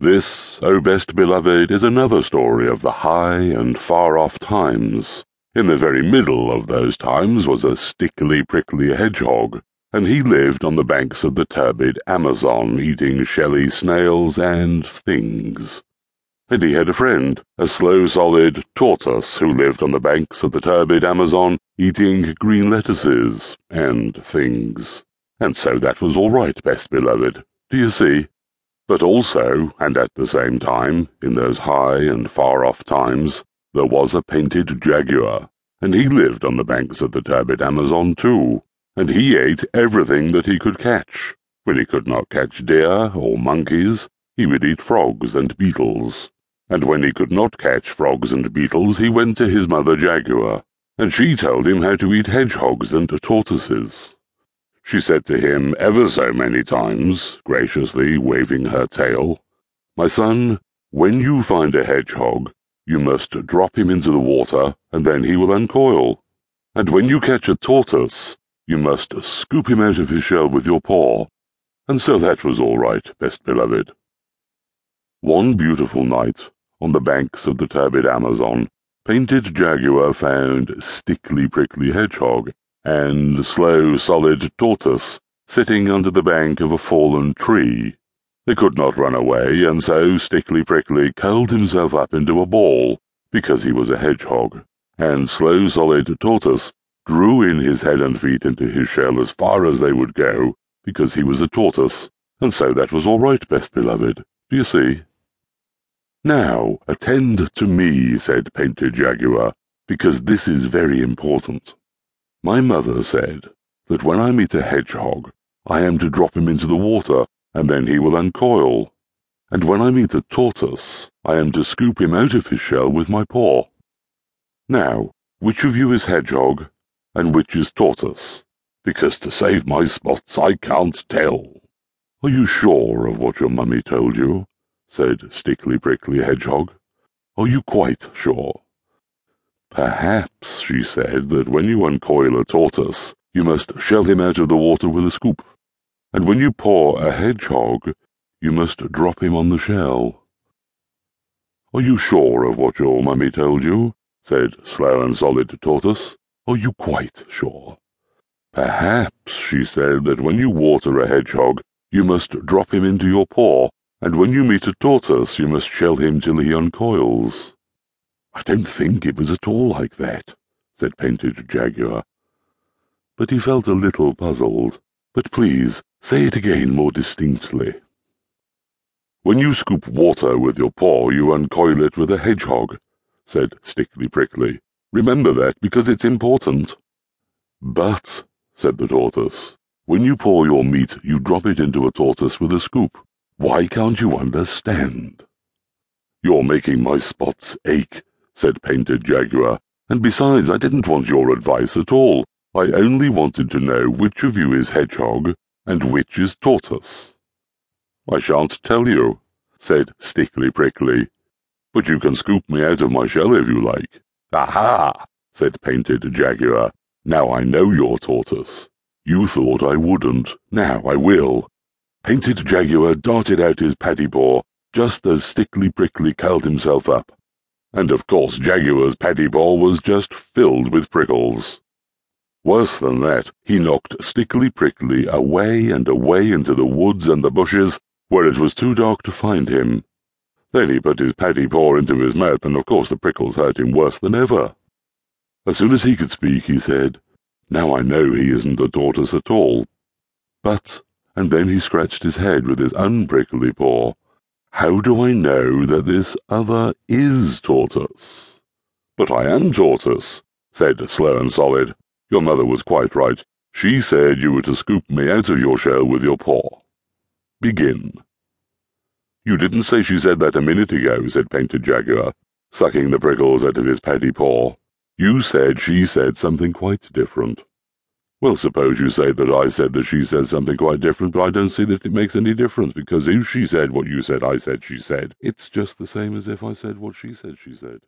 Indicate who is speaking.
Speaker 1: This, O best beloved, is another story of the high and far off times. In the very middle of those times was a stickly prickly hedgehog, and he lived on the banks of the turbid Amazon, eating shelly snails and things. And he had a friend, a slow solid tortoise, who lived on the banks of the turbid Amazon, eating green lettuces and things. And so that was all right, best beloved. Do you see? But also, and at the same time, in those high and far off times, there was a painted jaguar, and he lived on the banks of the turbid Amazon too, and he ate everything that he could catch. When he could not catch deer or monkeys, he would eat frogs and beetles. And when he could not catch frogs and beetles, he went to his mother jaguar, and she told him how to eat hedgehogs and tortoises. She said to him ever so many times, graciously waving her tail, My son, when you find a hedgehog, you must drop him into the water, and then he will uncoil. And when you catch a tortoise, you must scoop him out of his shell with your paw. And so that was all right, best beloved. One beautiful night, on the banks of the turbid Amazon, Painted Jaguar found Stickly Prickly Hedgehog and Slow Solid Tortoise sitting under the bank of a fallen tree. They could not run away, and so Stickly Prickly curled himself up into a ball, because he was a hedgehog, and Slow Solid Tortoise drew in his head and feet into his shell as far as they would go, because he was a tortoise, and so that was all right, best beloved. Do you see? Now, attend to me, said Painted Jaguar, because this is very important. My mother said that when I meet a hedgehog, I am to drop him into the water and then he will uncoil. And when I meet a tortoise, I am to scoop him out of his shell with my paw. Now, which of you is hedgehog, and which is tortoise? Because to save my spots I can't tell. Are you sure of what your mummy told you? said Stickly Prickly Hedgehog. Are you quite sure? Perhaps, she said, that when you uncoil a tortoise, you must shell him out of the water with a scoop and when you paw a hedgehog, you must drop him on the shell. Are you sure of what your mummy told you? said Slow and Solid Tortoise. Are you quite sure? Perhaps, she said, that when you water a hedgehog, you must drop him into your paw, and when you meet a tortoise, you must shell him till he uncoils. I don't think it was at all like that, said Painted Jaguar. But he felt a little puzzled. But please, say it again more distinctly. When you scoop water with your paw, you uncoil it with a hedgehog, said Stickly Prickly. Remember that, because it's important. But, said the tortoise, when you pour your meat, you drop it into a tortoise with a scoop. Why can't you understand? You're making my spots ache, said Painted Jaguar, and besides, I didn't want your advice at all. I only wanted to know which of you is hedgehog and which is tortoise. I shan't tell you, said Stickly Prickly, but you can scoop me out of my shell if you like. Aha, said Painted Jaguar. Now I know you're tortoise. You thought I wouldn't. Now I will. Painted Jaguar darted out his paddy paw just as Stickly Prickly curled himself up. And of course Jaguar's paddy paw was just filled with prickles. Worse than that, he knocked Stickly Prickly away and away into the woods and the bushes, where it was too dark to find him. Then he put his paddy paw into his mouth, and of course the prickles hurt him worse than ever. As soon as he could speak, he said, Now I know he isn't a tortoise at all. But, and then he scratched his head with his unprickly paw, how do I know that this other is tortoise? But I am tortoise, said Slow and Solid. Your mother was quite right. She said you were to scoop me out of your shell with your paw. Begin. You didn't say she said that a minute ago, said Painted Jaguar, sucking the prickles out of his paddy paw. You said she said something quite different. Well, suppose you say that I said that she said something quite different, but I don't see that it makes any difference, because if she said what you said I said she said, it's just the same as if I said what she said she said.